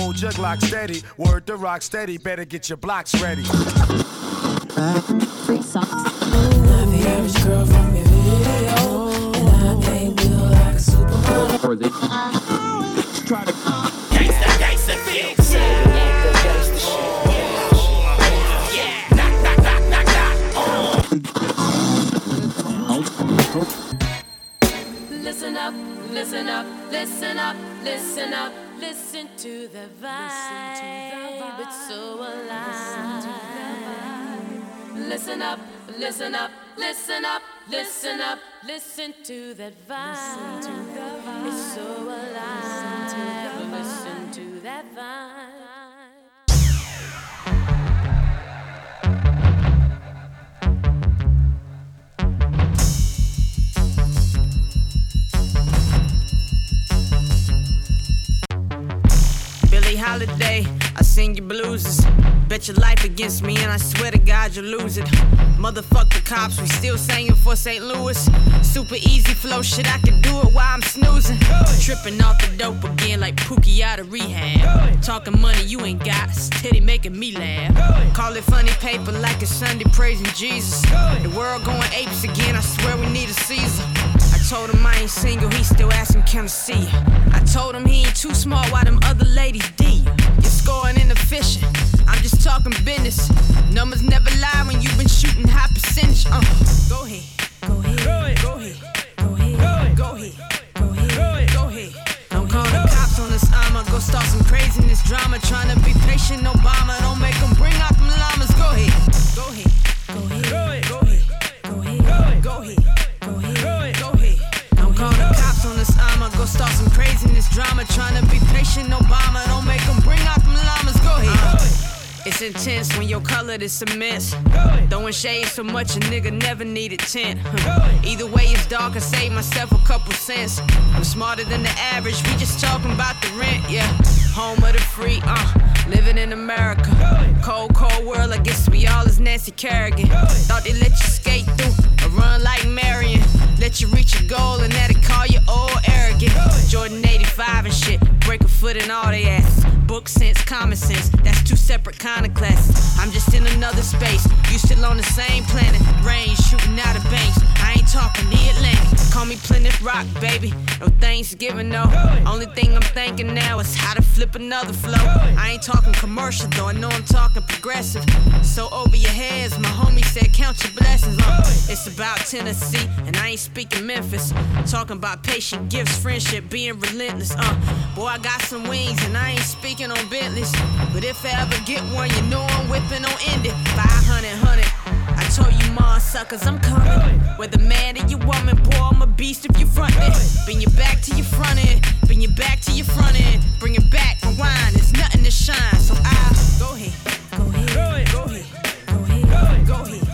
Star, old jug lock steady, word to rock steady. Better get your blocks ready. Free socks. Not the average girl from your video, and I ain't built like a supermodel. try to the vibe. It's so alive. Listen up, listen up, listen up, listen up, listen to that vibe. It's so alive. Holiday, I sing your blues. Bet your life against me, and I swear to God you'll lose it. Motherfuck the cops, we still singing for St. Louis. Super easy flow, shit, I can do it while I'm snoozing. Tripping off the dope again like Pookie out of rehab. Talking money you ain't got, steady making me laugh. Call it funny paper like a Sunday praising Jesus. The world going apes again, I swear we need a Caesar. I told him I ain't single, he still asking can I see ya? I told him he ain't too smart, why them other ladies D? Scoring in the fishing, I'm just talking business. Numbers never lie when you've been shooting high percentage. Uh, go ahead, go ahead, go ahead, go ahead, go ahead, go ahead, go ahead. Don't call the cops on us, I'ma go start some craziness drama. Trying to be patient, Obama, don't make them bring out them llamas. Go ahead, go ahead, go ahead, go ahead, go ahead, go ahead, go ahead, go ahead. Don't call the cops on us, I'ma go start some craziness drama. Trying to be patient, Obama, don't make them bring out It's intense when your color is cement. Throwing shade so much a nigga never needed tent. Either way, it's dark. I save myself a couple cents. I'm smarter than the average. We just talking about the rent, yeah. Home of the free, uh. Living in America. Cold, cold world. I guess we all is Nancy Kerrigan. Thought they let you skate through a run like Marion. Let you reach your goal and that it call you old arrogant. Jordan 85 and shit. Break a foot in all they asses. Book sense, common sense. That's two separate kind of classes. I'm just in another space. You still on the same planet. Rain shooting out of banks. I ain't talking the Atlantic. Call me Plymouth Rock, baby. No Thanksgiving, no. Only thing I'm thinking now is how to flip another flow. I ain't talking commercial though. I know I'm talking progressive. So over your heads, my homie said count your blessings. Uh, it's about Tennessee, and I ain't speaking Memphis. Talking about patient gifts, friendship, being relentless. Uh, boy, I got some wings, and I ain't speaking on Bentleys. But if I ever get one, you know I'm whipping on end it. 500, 100. I told you, ma suckers, I'm coming. Whether man or you woman, boy, I'm a beast if you front it. Bring your back to your front end. Bring your back to your front end. Bring it back, rewind. There's nothing to shine. So I go ahead. Go ahead. Go ahead. Go ahead. Go ahead. Go ahead.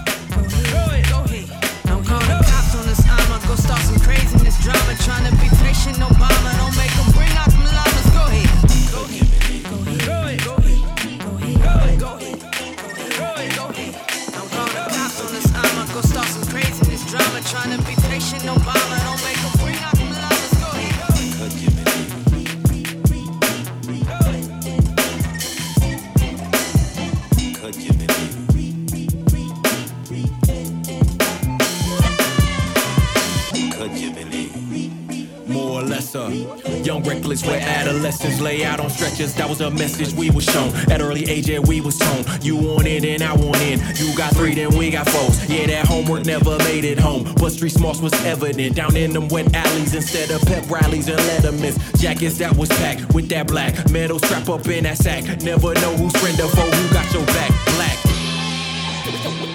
Stretchers. That was a message we was shown. At early age, yeah, we was told. You want it and I want in. You got three, then we got four. Yeah, that homework never made it home. But street smarts was evident. Down in them wet alleys instead of pep rallies and lettermans. Jackets that was packed with that black metal strap up in that sack. Never know who's friend or foe, who got your back. Black.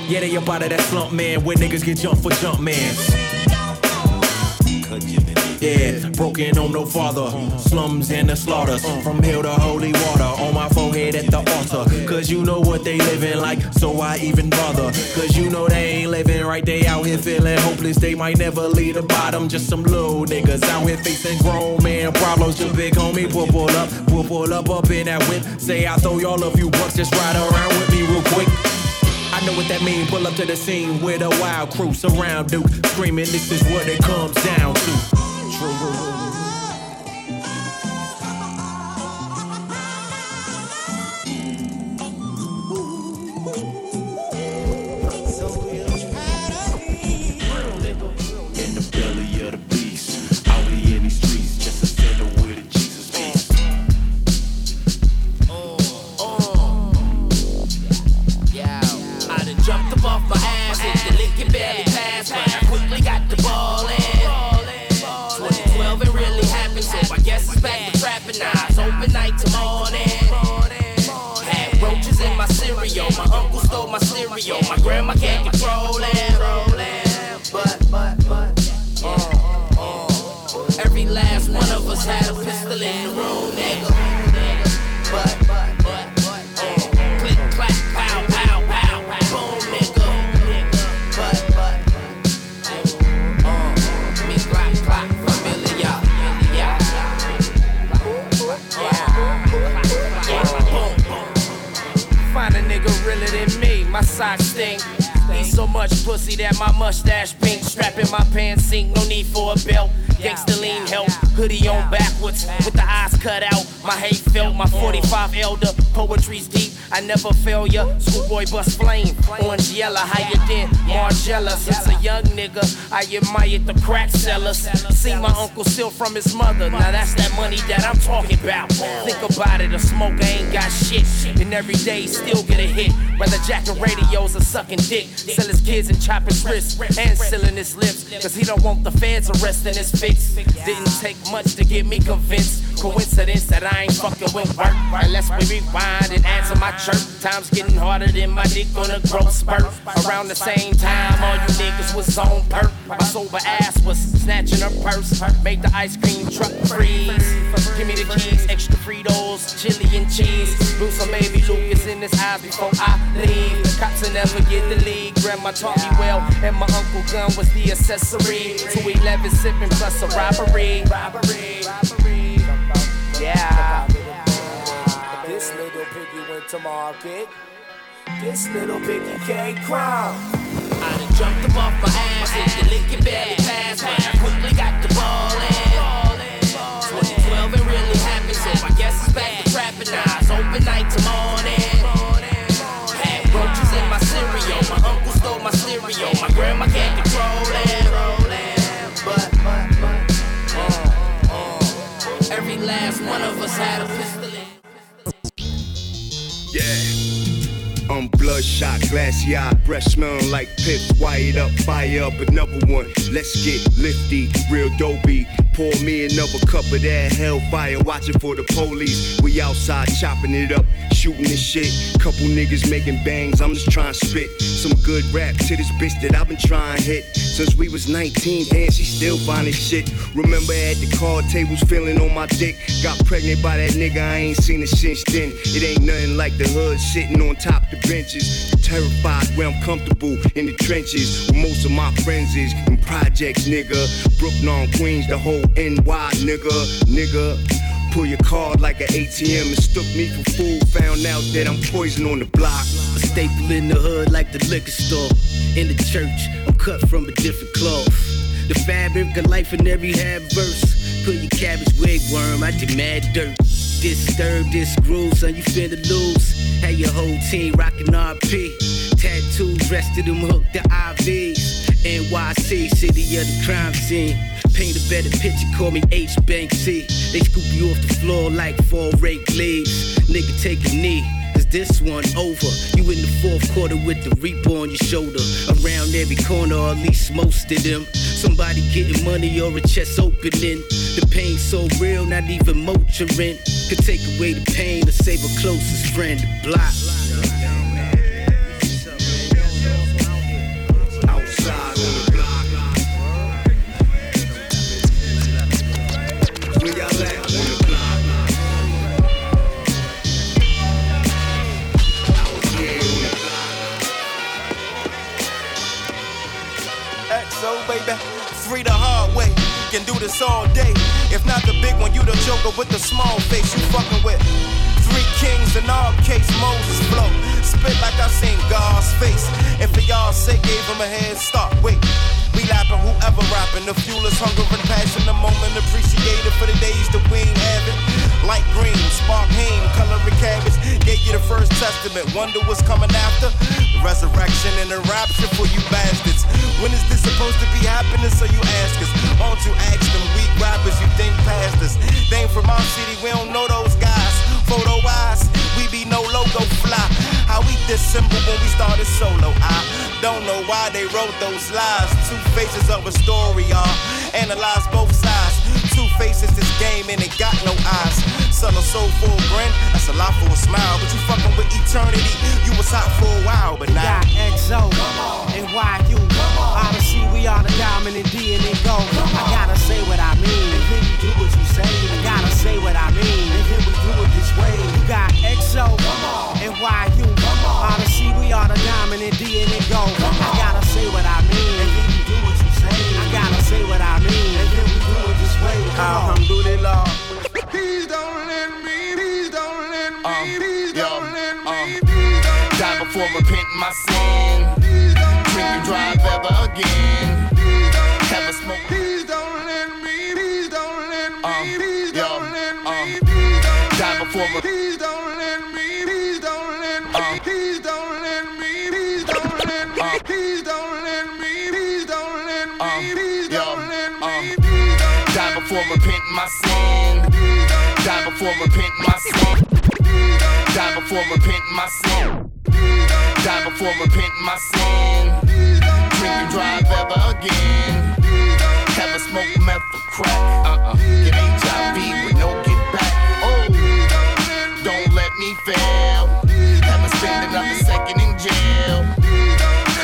Yeah, they up out of that slump, man. Where niggas get jumped for jump mans. Yeah, broken on no father. Slums and the slaughters. From hell to holy water. On my forehead at the altar. Cause you know what they living like, so why even bother? Cause you know they ain't living right. They out here feeling hopeless. They might never leave the bottom. Just some little niggas out here facing grown man problems. Your big homie, pull, pull up, pull, pull up, up in that whip. Say I throw y'all a few bucks, just ride around with me real quick. I know what that mean. Pull up to the scene with a wild crew surround Duke, screaming. This is what it comes down to. True. I never fail ya. Schoolboy bust flame, orange yellow, higher than Margella. Since a young nigga, I admired the crack sellers. See my uncle steal from his mother. Now that's that money that I'm talking about. Think about it, a smoker ain't got shit. And every day still get a hit. Whether jacking radios or sucking dick. Sell his kids and chop his wrists and sealing his lips. Cause he don't want the feds arresting his fix. Didn't take much to get me convinced. Coincidence that I ain't fucking with work. Unless we rewind and answer my chirp. Time's getting harder than my dick on a growth spurt. Around the same time, all you niggas was on perp. My sober ass was snatching her purse. Make the ice cream truck freeze. Give me the keys, extra Fritos, chili and cheese. Blew some baby Lucas in his eyes before I leave. Cops will never get the lead. Grandma taught me well, and my uncle gun was the accessory. 211 sipping plus a robbery. Robbery. Yeah. To market. This little piggy can't cry. I done jumped up off my ass, hit the lick and barely passed, but I quickly got the ball in. 2012 it really happened, so I guess it's back to trapping. It's open night to morning. Had roaches in my cereal, my uncle stole my cereal, my grandma can't control it. But, uh, uh, every last one of us had a pistol. I'm bloodshot, glassy eye, breath smelling like pips. Wired up, fire up another one. Let's get lifty, real dopey. Pour me another cup of that hellfire, watching for the police. We outside chopping it up, shooting this shit. Couple niggas making bangs, I'm just trying to spit some good rap to this bitch that I've been trying to hit. Since we was 19, and she still finding shit. Remember at the card tables, feeling on my dick. Got pregnant by that nigga, I ain't seen it since then. It ain't nothing like the hood sitting on top the benches. Terrified where I'm comfortable in the trenches. Where most of my friends is in projects, nigga. Brooklyn Queens, the whole NY, nigga. Nigga. Pull your card like an ATM, mistook me for fool. Found out that I'm poison on the block. A staple in the hood like the liquor store. In the church, I'm cut from a different cloth. The fabric of life in every half verse. Put your cabbage wigworm, I demand dirt. Disturb this groove, son, you finna lose. Had your whole team rockin' RP. Tattoos, rest of them hooked to IVs. NYC, city of the crime scene. Paint a better picture, call me H Bank C. They scoop you off the floor like four rake leaves. Nigga, take a knee. Cause this one over. You in the fourth quarter with the reaper on your shoulder. Around every corner, or at least most of them. Somebody getting money or a chest opening. The pain so real, not even Motrin could take away the pain or save a closest friend. Block. This all day. If not the big one, you the joker with the small face you fucking with. Three kings in all case, Moses flow. Spit like I seen God's face. And for y'all sake, gave him a head start. Wait. We lapping whoever rapping. The fuel is hunger and passion. The moment appreciated for the days that we ain't having. Light green, spark hame, coloring cabbage. Gave you the first testament. Wonder what's coming after. Resurrection and the rapture for you bastards. When is this supposed to be happening? So you ask us. Won't you ask them weak rappers you think past us? They ain't from our city, we don't know those guys. Photo we be no logo fly. How we dissemble when we started solo. I don't know why they wrote those lies. Two faces of a story, y'all. Analyze both sides. Two faces, this game, and it got no eyes. Sell a soul for a grin, that's a lot for a smile. But you fucking repenting my sin. Drink and drive ever again. Have a smoke. Please don't let me, please don't let me, Um, please yo, don't let me, um, please don't Die before re- Please don't let me, please don't let me, please don't let me, please don't let me, please don't let me, please don't let me, please yo, don't let me, um, please don't Die before repenting my sin. Die before repenting my sin. Die before repenting my sin. Die before repenting my sin. Drink and drive ever again. Have a smoke meth or crack. Uh-uh. Get HIV with no get back. Oh, don't let me fail. To spend another second in jail.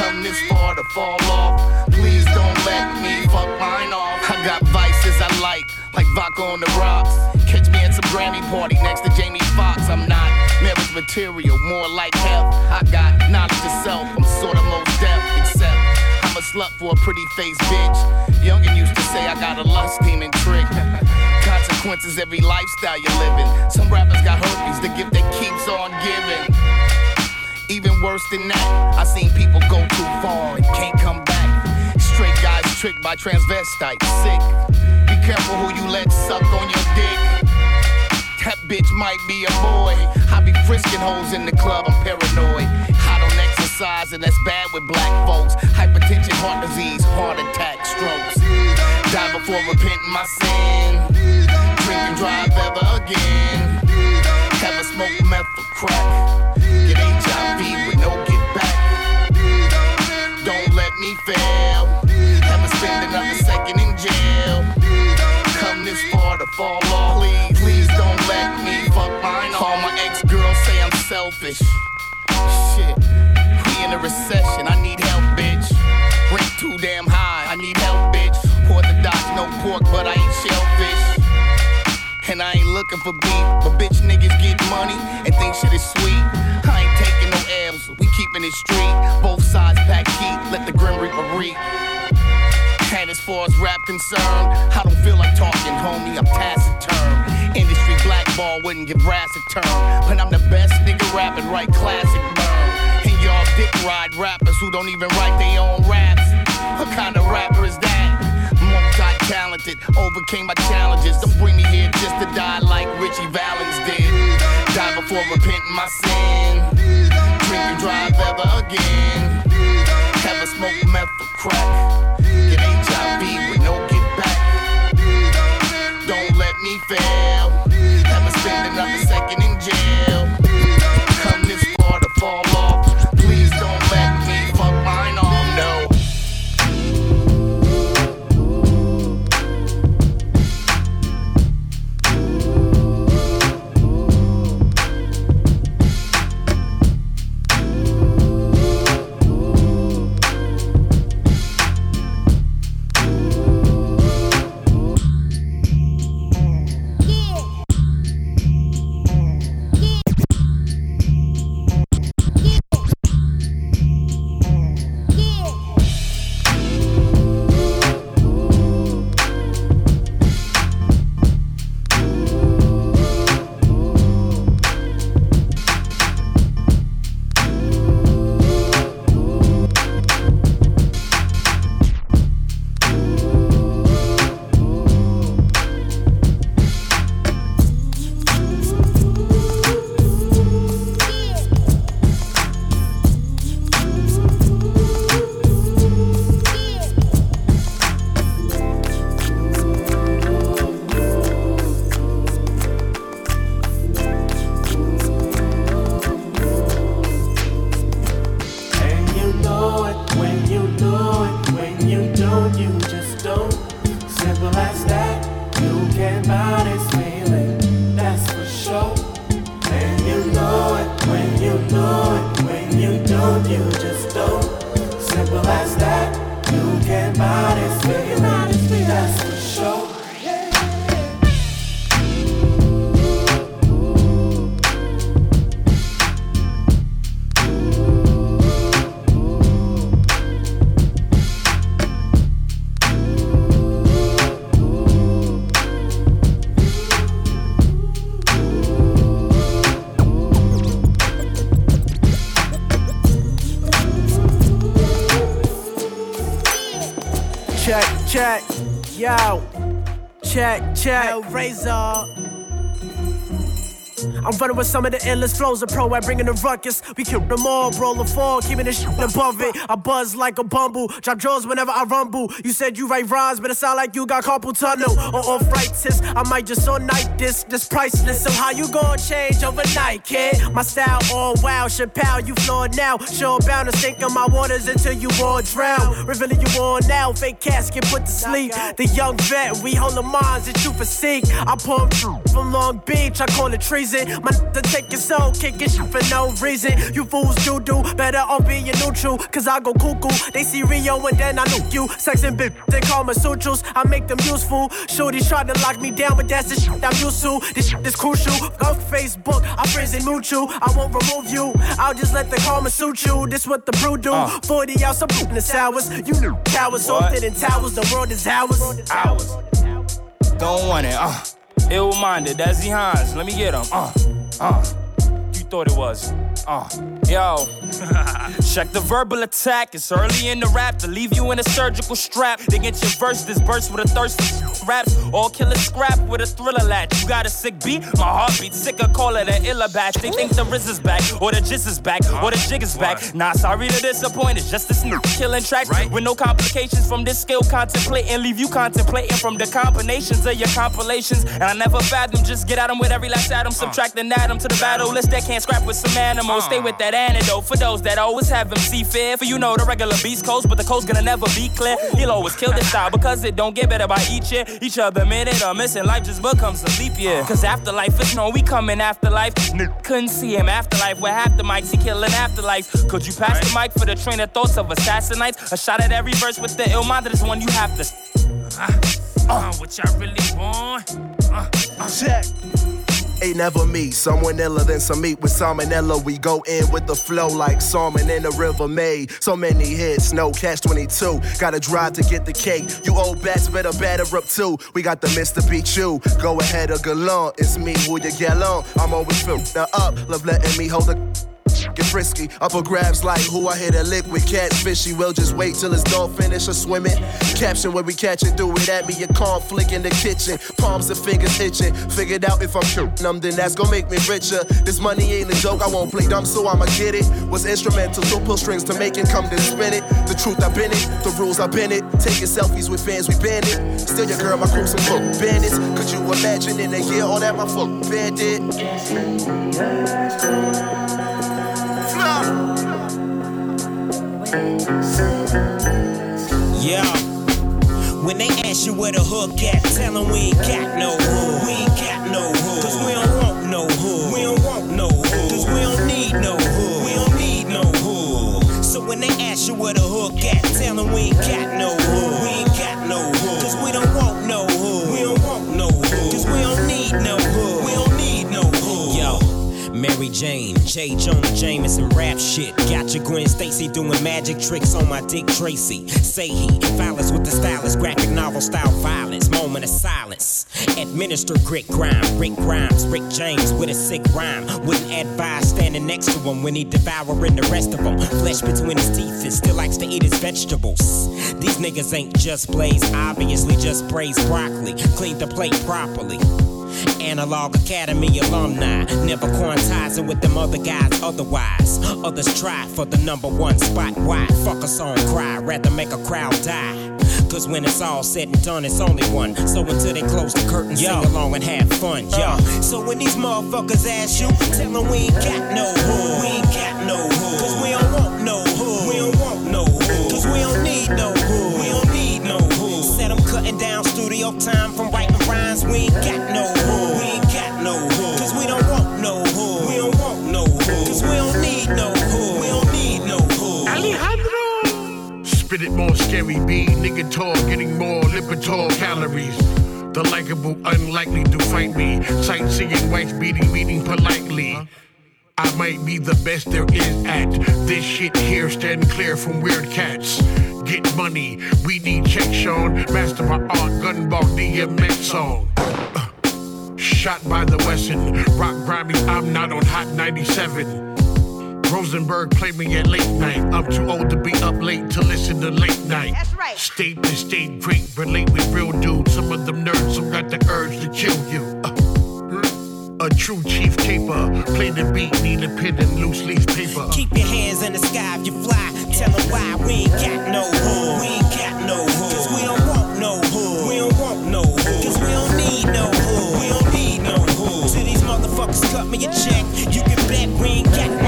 Come this far to fall off. Please don't let me fuck mine off. I got vices I like, like vodka on the rocks. Catch me at some Grammy party next to Jamie Foxx. I'm not marriage material, more like health. I got knowledge of self. I'm sorta most deaf, except I'm a slut for a pretty face bitch. Youngin used to say I got a lust demon trick. Consequences every lifestyle you're living. Some rappers got herpes, the gift that keeps on giving. Even worse than that, I seen people go too far and can't come back. Straight guys tricked by transvestites, sick. Be careful who you let suck on your dick. Bitch might be a boy. I be frisking hoes in the club, I'm paranoid. I don't exercise, and that's bad with black folks. Hypertension, heart disease, heart attack, strokes. Die before repenting my sin. Drink and drive ever again. Have a smoke meth or crack. Get HIV with no get back. Don't let me fail. To spend another second in jail. To fall off. Please, please don't let me fuck mine. All my ex girls say I'm selfish. Shit, we in a recession. I need help, bitch. Rent too damn high. I need help, bitch. Orthodox, no pork, but I ain't shellfish. And I ain't looking for beef, but bitch niggas get money and think shit is sweet. I ain't taking no L's, we keeping it street. Both sides pack heat, let the Grim Reaper reap. And as far as rap concerned, I don't feel like talking, homie, I'm taciturn. Industry blackball wouldn't give Ras a turn. But I'm the best nigga rapping, right classic burn. And y'all dick ride rappers who don't even write their own raps. What kind of rapper is that? Multi-talented, overcame my challenges. Don't bring me here just to die like Ritchie Valens did. Die before repenting my sin. Drink and drive ever again. Have a smoke meth or crack beat with no get back. Don't let me fail. Never spend another second in jail. Come this far to fall off. Check. Razor. I'm running with some of the endless flows of pro at bringing the ruckus. We kill them all, roll the fall, keeping the shit above it. I buzz like a bumble, drop jaws whenever I rumble. You said you write rhymes, but it sound like you got carpal tunnel or arthritis. I might just all night this, this priceless. So how you gonna change overnight, kid? My style all wild, Chappelle, you flawed now. Sure bound to sink in my waters until you all drown. Revealing you all now, fake casket put to sleep. The young vet, we hold the minds that you foresee. I pull from Long Beach, I call it treason. My to take your soul, kicking shit for no reason. You fools do do better on being neutral, cause I go cuckoo. They see Rio and then I nuke you. Sex and bitch, they call me sutras. I make them useful. Shorty's trying to lock me down, but that's the shit I'm used to. This shit is crucial. Go Facebook, I'm praising mutual. I won't remove you. I'll just let the karma suit you. This what the brew do. 40 ounce of in the sours. You knew cowards, What? salted in towers. The world is ours. Ours. Don't want it, uh. Ill minded, that's Z Hans. Let me get him, uh. Uh. You thought it was, uh. Yo. Check the verbal attack. It's early in the rap to leave you in a surgical strap. They get your verse dispersed with a thirst for raps. All killer scrap with a thriller latch. You got a sick beat? My heartbeat sicker, call it an illa batch. They think the Riz is back, or the Jizz is back, or the Jig is back. Nah, sorry to disappoint. It's just this new killing track with no complications from this skill contemplating. Leave you contemplating from the combinations of your compilations. And I never fathom, just get at 'em with every last atom. Subtract an atom to the battle list that can't scrap with some animals. Stay with that antidote for those that always have MC fear. For you know the regular beast coast, but the coast gonna never be clear. He'll always kill this style because it don't get better by each year. Each other minute or missing life just becomes a leap year. Cause afterlife is known, we coming after life. Couldn't see him afterlife with half the mics, he killing afterlife. Could you pass the mic for the train of thoughts of assassinites? A shot at every verse with the ill mind, that is one you have to. Uh, uh, what y'all really want? Uh, uh. Check. Ain't never me, someone iller than some meat with salmonella. We go in with the flow like salmon in the river May. So many hits, no catch 22. Gotta drive to get the cake. You old bats better batter up too. We got the Mr. Beat you. Go ahead or gallant. It's me who you get on. I'm always filling up. Love letting me hold the fucking frisky. Up for grabs like who I hit a lick with catfishy. We'll just wait till it's dog finish or swimming. Caption when we catch it, it at me. A conflict in the kitchen. Palms and fingers itching. Figured out if I'm them, then that's gonna make me richer. This money ain't a joke, I won't play dumb, so I'ma get it. Was instrumental, so pull strings to make it come to spin it. The truth, I've been it. The rules, I've been it. Taking selfies with fans, we banned it. Still your girl, my crew, some book bandits. Could you imagine in a year all that my fuck bandit? Yeah. When they ask you where the hook at, tell them we ain't got no hood. We ain't got no hood. Cause we don't want no hood. We don't want no hood. Cause we don't need no hood. We don't need no hood. So when they ask you where the hook at, tell them we ain't got Jonah Jameson rap shit. Gotcha Gwen Stacy doing magic tricks on my Dick Tracy. Say he, violence with the stylist, graphic novel style violence. Moment of silence. Administer grit grime, Rick Grimes, Rick James with a sick rhyme. Wouldn't advise standing next to him when he devouring the rest of them. Flesh between his teeth and still likes to eat his vegetables. These niggas ain't just blaze, obviously just braised broccoli. Clean the plate properly. Analog Academy alumni, never quantizing with them other guys otherwise. Others try for the number one spot. Why? Fuck a song cry, rather make a crowd die. Cause when it's all said and done, it's only one. So until they close the curtain, sing along and have fun, yo. Uh. So when these motherfuckers ask you, tell them we ain't got no hood. We ain't got no hood. Cause we don't want no hood. We don't want no hood. Cause we don't need no hood. We don't need no hood. Said I'm cutting down studio time from writing rhymes. We ain't got no hood. Spit it more scary, B. Nigga tall, getting more Lipitor calories. The likable, unlikely to fight me. Sightseeing, wife beating, meeting politely. I might be the best there is at this shit here. Stand clear from weird cats. Get money, we need check, Sean. Master my art, gunball DMX song. Uh, Shot by the Wesson, rock grimy. I'm not on Hot 97. Rosenberg played me at late night. I'm too old to be up late to listen to late night. That's right. State to state, great, relate with real dudes. Some of them nerds who got the urge to kill you. Uh, a true chief taper. Play the beat, need a pen and loose leaf paper. Keep your hands in the sky if you fly. Tell them why we ain't got no hood. We ain't got no hood. Cause we don't want no hood. We don't want no hood. Cause we don't need no hood. We don't need no hood. Till these motherfuckers cut me a check, you can bet we ain't got no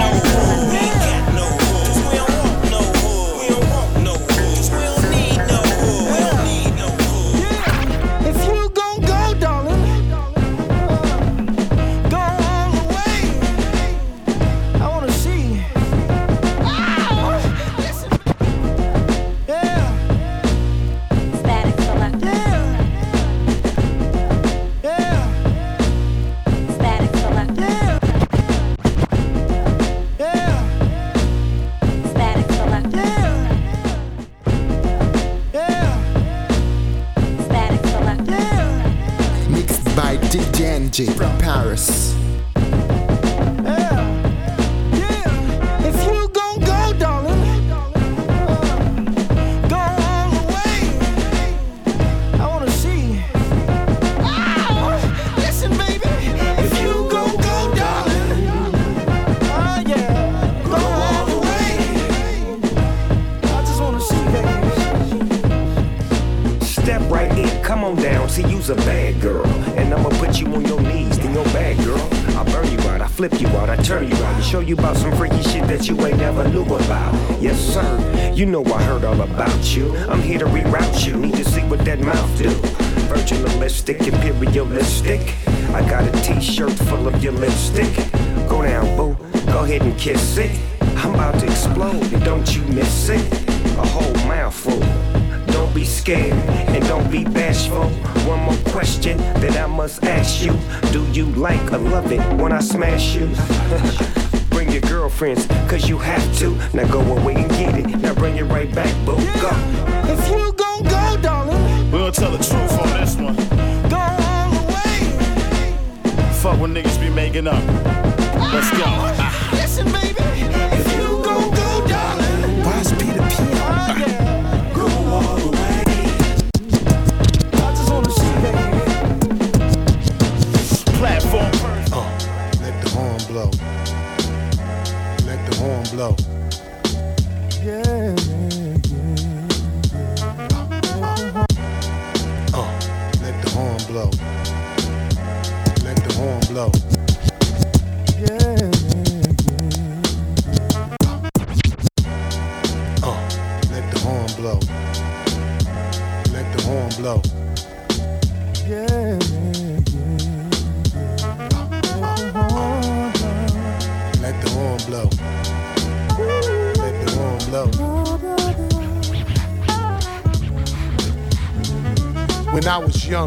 like or love it when I smash you? bring your girlfriends, cause you have to. Now go away and get it. Now bring it right back, boo. Go. If you gon' go, darling, We'll tell the truth on this one. go all the way. Fuck what niggas be making up. Let's go. Listen, baby.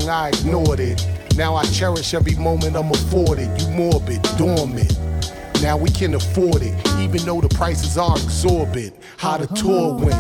Young, I ignored it. Now I cherish every moment I'm afforded. You morbid, dormant. Now we can afford it, even though the prices are exorbitant. How the tour went.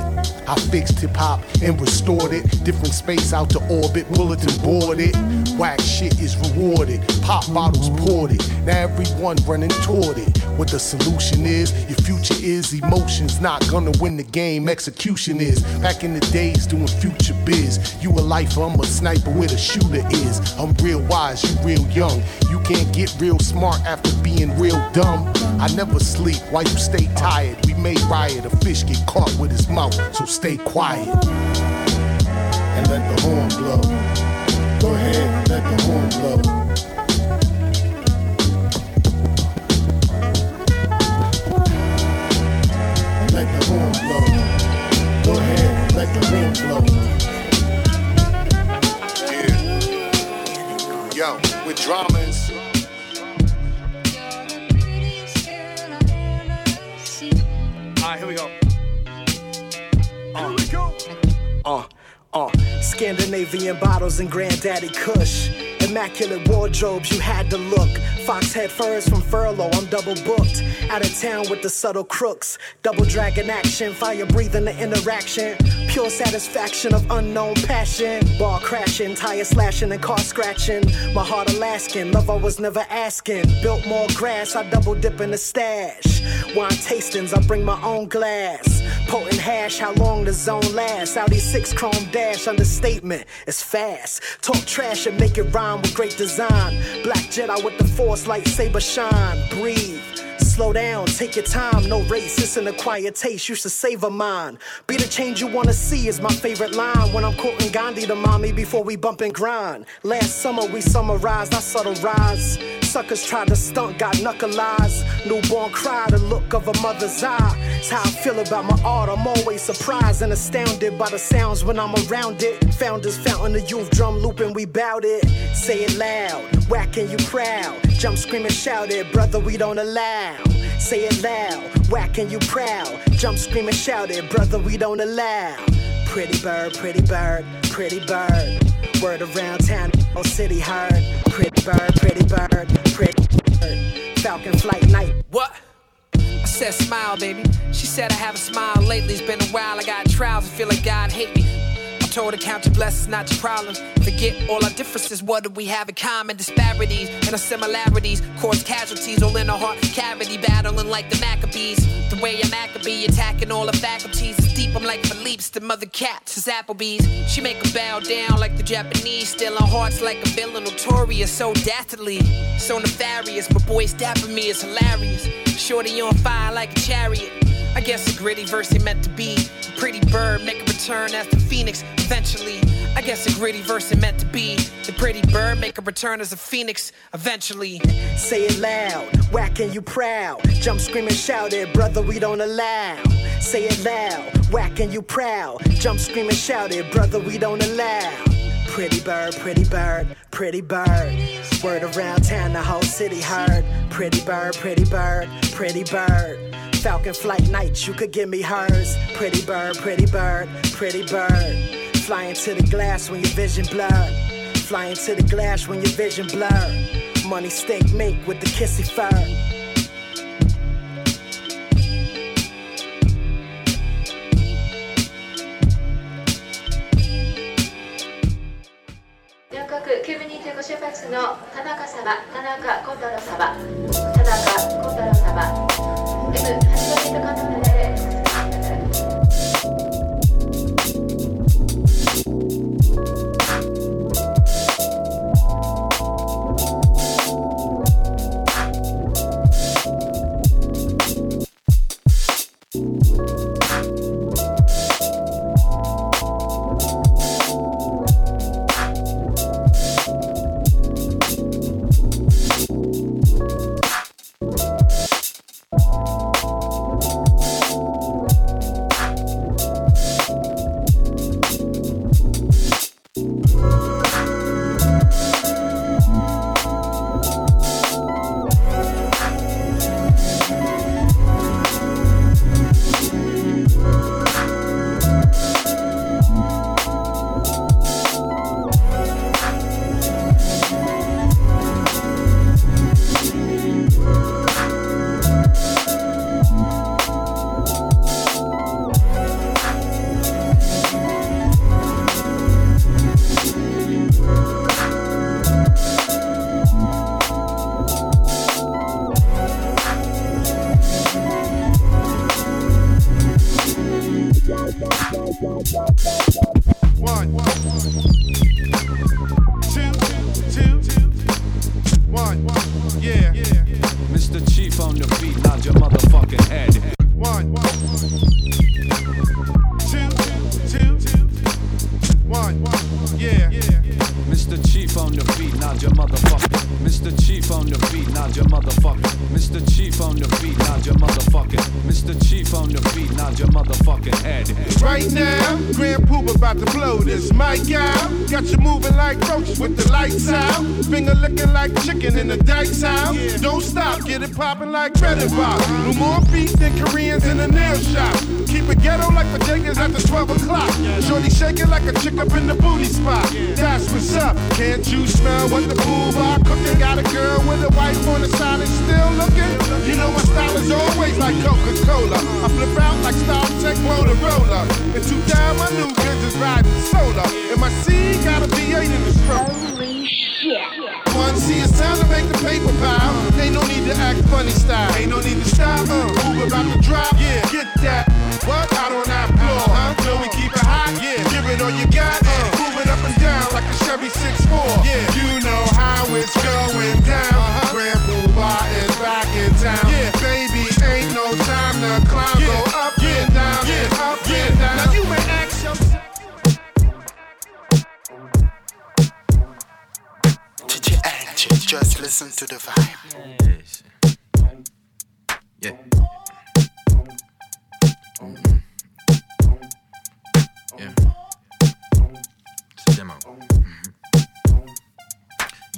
I fixed hip hop and restored it. Different space out to orbit, bulletin board it. Whack shit is rewarded, pop bottles poured it. Now everyone running toward it. What the solution is, your future is emotions. Not gonna win the game, execution is. Back in the days doing future biz. You a lifer, I'm a sniper where the shooter is. I'm real wise, you real young. You can't get real smart after being real dumb. I never sleep while you stay tired. We may riot, a fish get caught with his mouth, so stay quiet. And let the horn blow. Go ahead, let the horn blow. Horn blow. Yeah. Yo, with dramas. Alright, here we go. here we go. Uh, uh, Scandinavian bottles and granddaddy Kush. Immaculate wardrobes, you had to look. Fox head furs from furlough, I'm double booked. Out of town with the subtle crooks. Double dragon action, fire breathing the interaction. Pure satisfaction of unknown passion. Bar crashing, tire slashing, and car scratching. My heart Alaskan, love I was never asking. Built more grass, I double dip in the stash. Wine tastings, I bring my own glass. Potent hash, how long the zone lasts. Audi 6 chrome dash, understatement, it's fast. Talk trash and make it rhyme with great design. Black Jedi with the force, lightsaber shine. Breathe. Slow down, take your time, no race. It's an acquired taste, you should savor mine. Be the change you wanna see is my favorite line. When I'm quoting Gandhi to mommy before we bump and grind. Last summer we summarized, I subtle rise. Suckers tried to stunt, got knuckleized. Newborn cry, the look of a mother's eye. How I feel about my art. I'm always surprised and astounded by the sounds when I'm around it. Founders fountain the youth drum looping, we bout it. Say it loud, whacking you proud. Jump, scream, and shout it, brother, we don't allow. Say it loud, whacking you proud. Jump, scream, and shout it, brother, we don't allow. Pretty bird, pretty bird, pretty bird. Word around town, oh city heard. Pretty bird, pretty bird, pretty bird. Falcon flight night. What? I said smile, baby. She said I haven't smiled lately. It's been a while. I got trials and feel like God hate me. I told her count your blessings, not your problems. Forget all our differences. What do we have in common? Disparities and our similarities cause casualties all in our heart cavity, battling like the Maccabees. The way a Maccabee attacking all the faculties is deep. I'm like Philippe's, the mother cat, says Applebee's. She make her bow down like the Japanese, stealing hearts like a villain, notorious, so dastardly, so nefarious. But boy, stabbing me is hilarious. Shorty on fire like a chariot. I guess a gritty verse ain't meant to be. Pretty bird make a return as the phoenix eventually. I guess a gritty verse ain't meant to be. The pretty bird make a return as a phoenix eventually. Say it loud, whacking you proud. Jump, scream, and shout it, brother, we don't allow. Say it loud, whacking you proud. Jump, scream, and shout it, brother, we don't allow. Pretty bird, pretty bird, pretty bird. Word around town, the whole city heard. Pretty bird, pretty bird, pretty bird. Falcon flight night, you could give me hers. Pretty bird, pretty bird, pretty bird. Flying to the glass when your vision blurred. Flying to the glass when your vision blurred. Money stink mink with the kissy fur. 925出発の田中様、田中小太郎様、田中小太郎様、M8 とカナダで Poop about to blow this mic out. Got you moving like roaches with the lights out. Finger looking like chicken in the dikes out. Don't stop, get it popping like Reddit Pop. No more feet than Koreans in a nail shop. Keep it ghetto like bodegas after 12 o'clock. Shorty shaking like a chick up in the booty spot. That's what's up. Can't you smell what the pool bar cooking? Got a girl with a wife on the side and still looking. You know my style is always like Coca-Cola. I flip out like Star Trek Motorola. In 2000, my new Benz riding solo. And my C got a V8 in the stroke. Holy shit. One C, it's time to make the paper pile. Ain't no need to act funny style. Ain't no need to stop. Uh, Uber about to drop. Yeah, get that. What? Out on that floor. Huh? So we keep it hot. Yeah, give it all you got. Uh, move it up and down like a Chevy 6'4. Yeah, you know how it's going down. Uh-huh. Grand Puba is back in town. Just listen to the vibe. Yeah.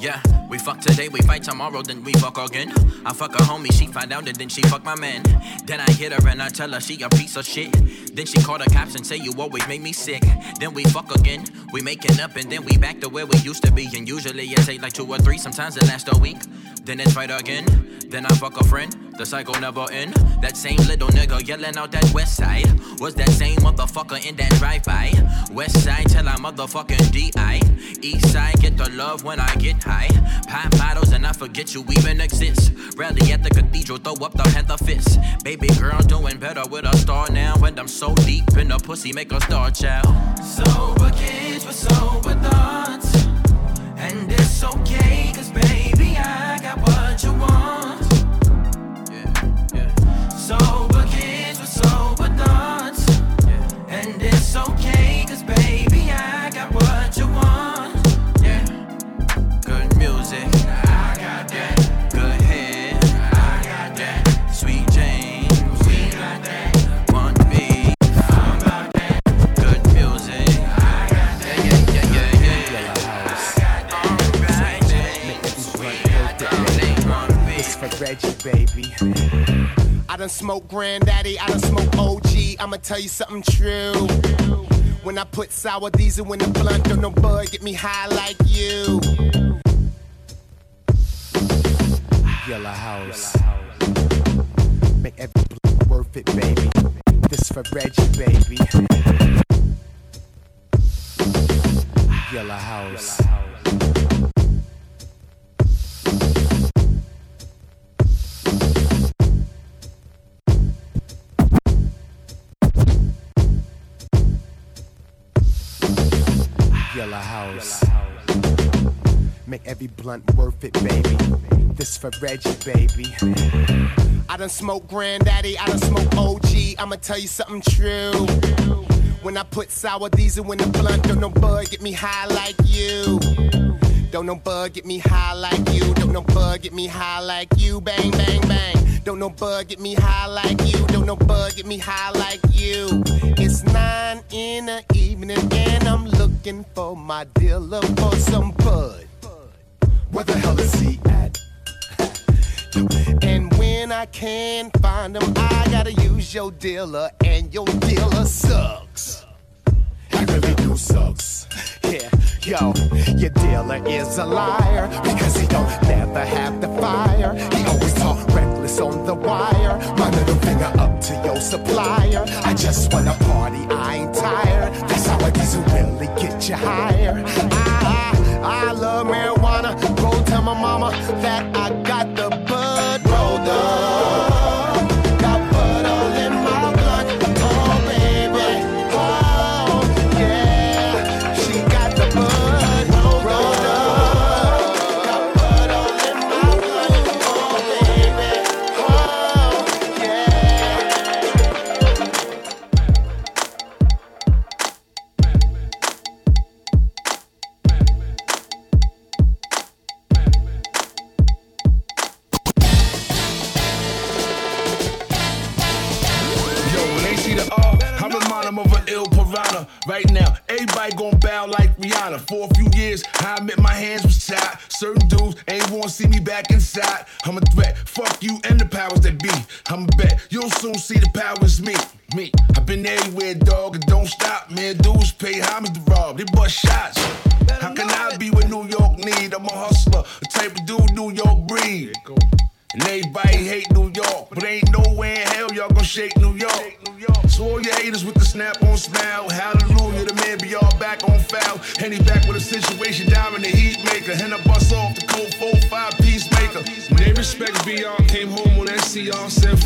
Yeah, we fuck today, we fight tomorrow, then we fuck again. I fuck a homie, she find out, and then she fuck my man. Then I hit her and I tell her she a piece of shit. Then she call the cops and say you always make me sick. Then we fuck again, we making up and then we back to where we used to be. And usually it take like two or three, sometimes it lasts a week. Then it's fight again, then I fuck a friend. The cycle never end. That same little nigga yelling out that west side was that same motherfucker in that drive-by. West side till I motherfucking DI. East side get the love when I get high. Pop bottles and I forget you even exist. Rally at the cathedral, throw up the panther fist. Baby girl doing better with a star now. And I'm so deep in the pussy, make a star child. Sober kids with sober thoughts. And it's okay, cause baby, I got what you want. Baby. I done smoke granddaddy, I done smoke OG. I'ma tell you something true. When I put sour diesel in the blunt, don't no bud get me high like you. Yellow House. Make every blunt worth it, baby. This for Reggie, baby. Yellow House. Every blunt worth it, baby. This for Reggie, baby. I done smoke granddaddy, I done smoke OG. I'ma tell you something true. When I put sour diesel in the blunt, don't no bud get me high like you. Don't no bug get me high like you. Don't no bug get me high like you. Bang, bang, bang. Don't no bug get me high like you. Don't no bug get me high like you. It's nine in the evening and I'm looking for my dealer for some bud. Where the hell is he at? And when I can't find him, I gotta use your dealer, and your dealer sucks. He really do sucks. Yeah, yo, your dealer is a liar because he don't never have the fire. He always talk reckless on the wire. My little finger up to your supplier. I just wanna party, I ain't tired. That's how it is to really get you higher.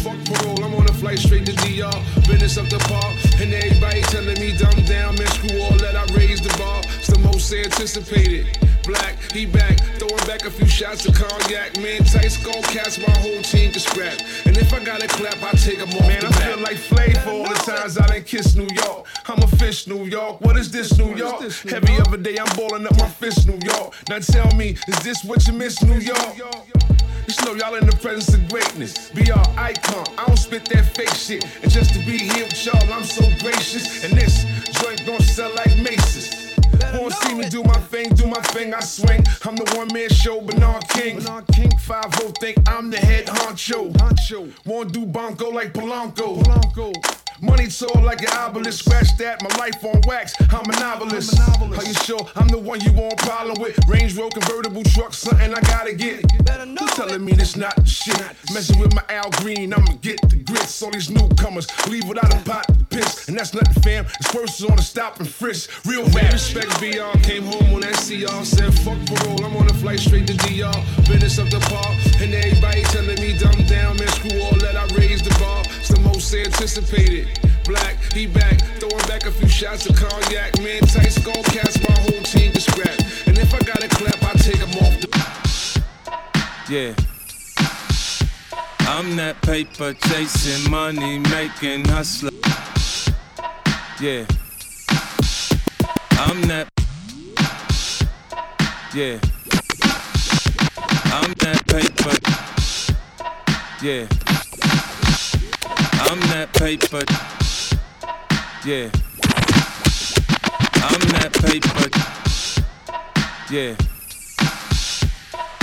Fuck parole, I'm on a flight straight to DR. Business up the park, and everybody telling me dumb down, man, screw all that, I raised the bar. It's the most anticipated. Black, he back, throwing back a few shots of cognac. Man, tight skull cats, my whole team can scrap. And if I gotta clap, I take them off. Man, I feel like Flav for all the times I done kissed New York. I'm a fish, New York. What is this, New York? Every other day I'm balling up my fist, New York. Now tell me, is this what you miss, New York? Just know y'all in the presence of greatness. Be our icon. I don't spit that fake shit. And just to be here with y'all, I'm so gracious. And this joint don't sell like maces. Wanna see me do my thing, do my thing, I swing. I'm the one man show, Bernard King. Bernard King 5 think I'm the head honcho. honcho. Wanna do bonko like Polanco. Polanco. Money tall like an obelisk, scratch that. My life on wax, I'm a novelist. Are you sure I'm the one you want problem with? Range Rover convertible truck, something I gotta get. You telling me this not the shit? Messing with my Al Green, I'ma get the grits. All these newcomers leave without a pot to piss, and that's nothing, fam. It's worse on the stop and frisk. Real rap. respect BR, came home on SCR, said fuck parole, I'm on a flight straight to DR. Business up the park, and everybody telling me dumb down, man, screw all that, I raised the bar. The most anticipated. Black, he back, throwing back a few shots of cognac. Man, tight skull cats, my whole team can scrap. And if I gotta clap, I take them off the. Yeah. I'm that paper chasing, money making hustler. Yeah. I'm that. Yeah. I'm that paper. Yeah. I'm that paper. Yeah. I'm that paper. Yeah.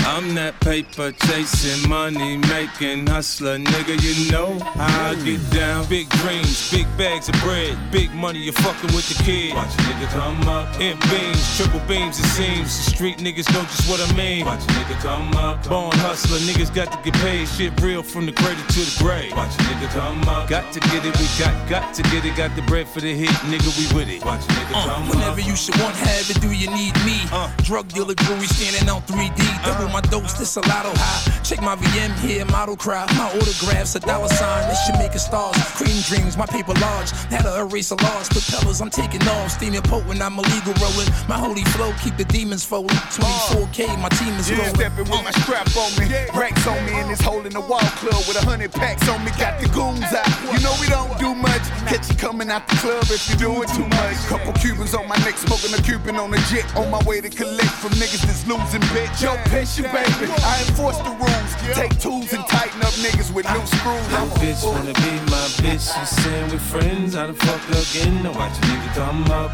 I'm that paper chasing, money making hustler, nigga. You know how I get down. Big dreams, big bags of bread, big money. You're fucking with the kid. Watch a nigga come up. In beams, triple beams, it seems. The street niggas know just what I mean. Watch a nigga come up. Born hustler, niggas got to get paid. Shit real from the cradle to the grave. Watch a nigga come up. Got to get it, we got, got to get it. Got the bread for the hit, nigga. We with it. Watch a nigga Uh, come whenever up. you should want, have it, do you need me? Drug dealer jewelry standing on 3D. Double my dose, this a lotto high. Check my VM here, model cry. My autographs, a dollar sign, this should make it stars. Cream dreams, my paper large. Had to erase a loss. Propellers, I'm taking off. Steaming potent, I'm illegal rolling. My holy flow, keep the demons folding. 24K, my team is Yeah, rolling. stepping with my strap on me. Racks on me in this hole in the wall club with a hundred packs on me. Got the goons out. You know we don't do much. Catch you coming out the club if you doing too much. Couple Cubans on my neck, smoking a Cuban on a jet. On my way to collect from niggas that's losing bitch. Yo, pension baby, I enforce the rules. Take tools and tighten up niggas with new screws. I'm Bitch wanna be my bitch, she saying we friends. How the fuck again? Now watch a nigga come up.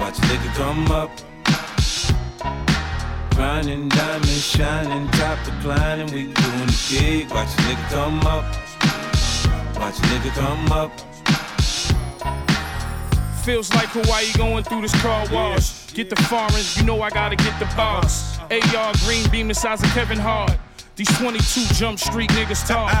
Watch a nigga come up. Grinding, diamond shining, top declining. We doing the gig. Watch a nigga come up. Watch a nigga come up. Feels like Hawaii going through this car wash. Get the foreigns, you know I gotta get the boss. AR green beam the size of Kevin Hart. These 22 jump street niggas talk.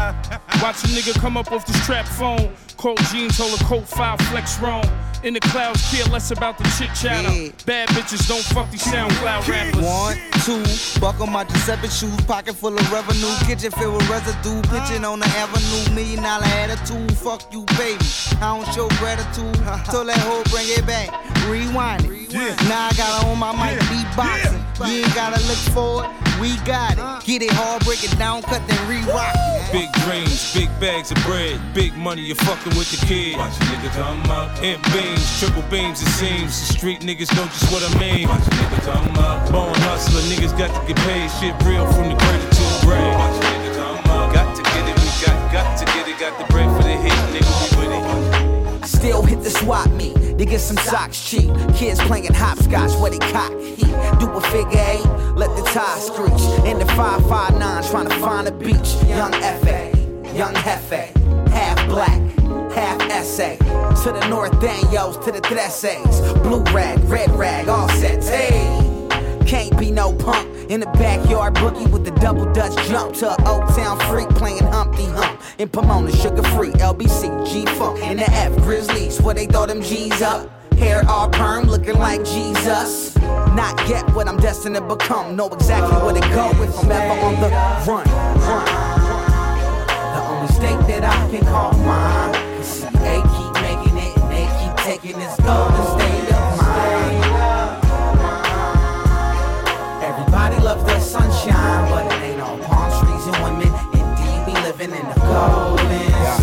Watch a nigga come up off this trap phone. Cold jeans, hold a coat file, flex wrong. In the clouds, care less about the chit chatter. Bad bitches don't fuck these SoundCloud rappers. One, two, buckle my Giuseppe shoes, pocket full of revenue, kitchen filled with residue, pitching on the avenue, million dollar attitude, fuck you, baby. I don't show gratitude, so that hoe bring it back, rewind it. Now I got on my mic, beatboxing. You ain't gotta look for it, we got it. Uh. Get it hard, break it down, cut then re-rock it. Big dreams, big bags of bread, big money, you're fucking with the kid. Watch a nigga come up. In beams, triple beams, it seems. The street niggas know just what I mean. Watch a nigga come up. Born hustler, niggas got to get paid. Shit real from the cradle to the grave. Watch a nigga come up. Got to get it, we got, got to get it. Got the bread for the hit, nigga, we with it. Still hit the swap meet. The Get some socks cheap. Kids playing hopscotch where they cock heat. Do a figure eight, let the tie screech. In the 559 trying to find a beach. Young FA, young Hefe, half black, essay. To the North Daniels, to the Thresses. Blue rag, red rag, all set. Hey. Can't be no punk in the backyard boogie with the double dutch jump to a Old Town freak playing Humpty Hump in Pomona, sugar free LBC G Funk in the F Grizzlies where they throw them G's up. Hair all perm, looking like Jesus. Not get what I'm destined to become. Know exactly where to go if I'm ever on the run. run. The only state that I can call mine. Taking this golden state of mine. Everybody loves the sunshine, but it ain't all palm trees and women. Indeed, we living in the state.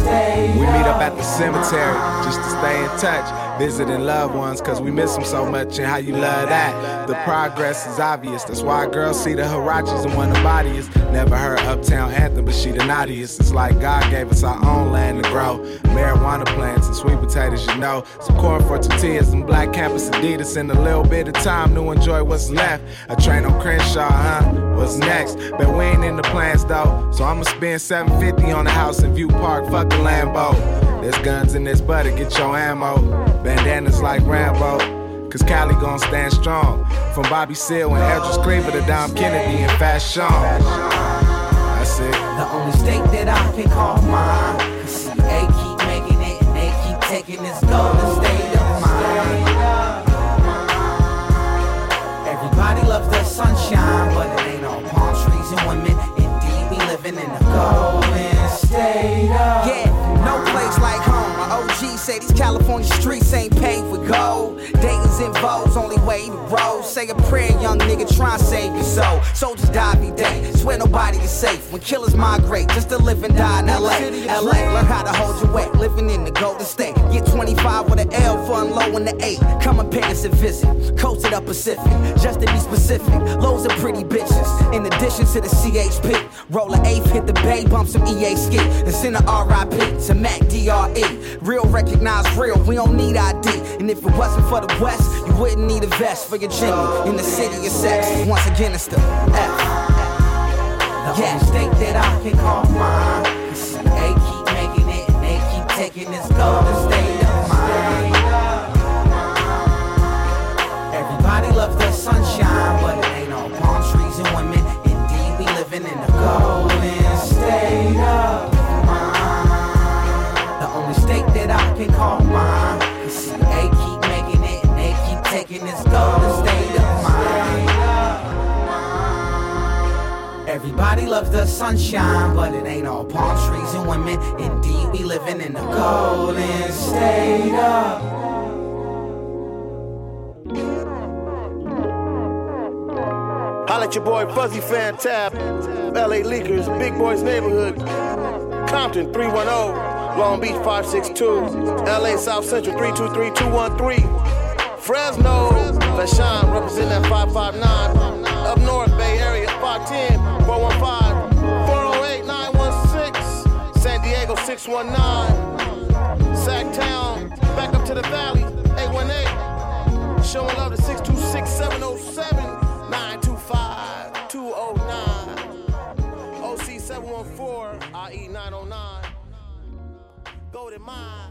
We meet up at the cemetery just to stay in touch. Visiting loved ones, cause we miss them so much and how you love that. The progress is obvious, that's why girls see the Huaraches and want the body is. Never heard Uptown Anthem, but she the naughtiest. It's like God gave us our own land to grow. Marijuana plants and sweet potatoes, you know. Some corn for tortillas and black campus Adidas. And a little bit of time to enjoy what's left. A train on Crenshaw, huh? What's next? But we ain't in the plans though. So I'ma spend 750 on the house in View Park, fuck Lambo. There's guns in this butter, get your ammo. Bandanas like Rambo. Cause Cali gon' stand strong. From Bobby Seale and Eldridge Cleaver to Dom Kennedy and Fashawn. That's it. The only state that I can call mine. Cause CA keep making it and they keep taking this golden state of mine. Everybody loves the sunshine, but it ain't all palm trees and women. Indeed, we living in the golden California streets ain't paved with gold. In Vogue's only way to roll. Say a prayer, young nigga, try and save your soul. Soldiers die every day, swear nobody is safe. When killers migrate, just to live and die in LA. LA, learn how to hold your weight, living in the Golden State. Get 25 with an L for unloading the 8. Come and pay us a visit. Coast to the Pacific, just to be specific. Loads of pretty bitches. In addition to the CHP, roll an eighth, hit the bay, bump some E-A-Ski. And send a RIP to Mac Dre. Real recognize real, we don't need ID. And if it wasn't for the West, you wouldn't need a vest for your Jimmy. In the city of sex, once again it's the F. The yeah. state that I can call mine. They keep making it and they keep taking this golden state Boys Neighborhood, Compton 310, Long Beach 562, LA South Central 323213, Fresno, Vashon represent that 559, up north Bay Area 510, 415, 408 916, San Diego 619, Sac Town, back up to the valley 818, showing love to 626 707 Golden Mine.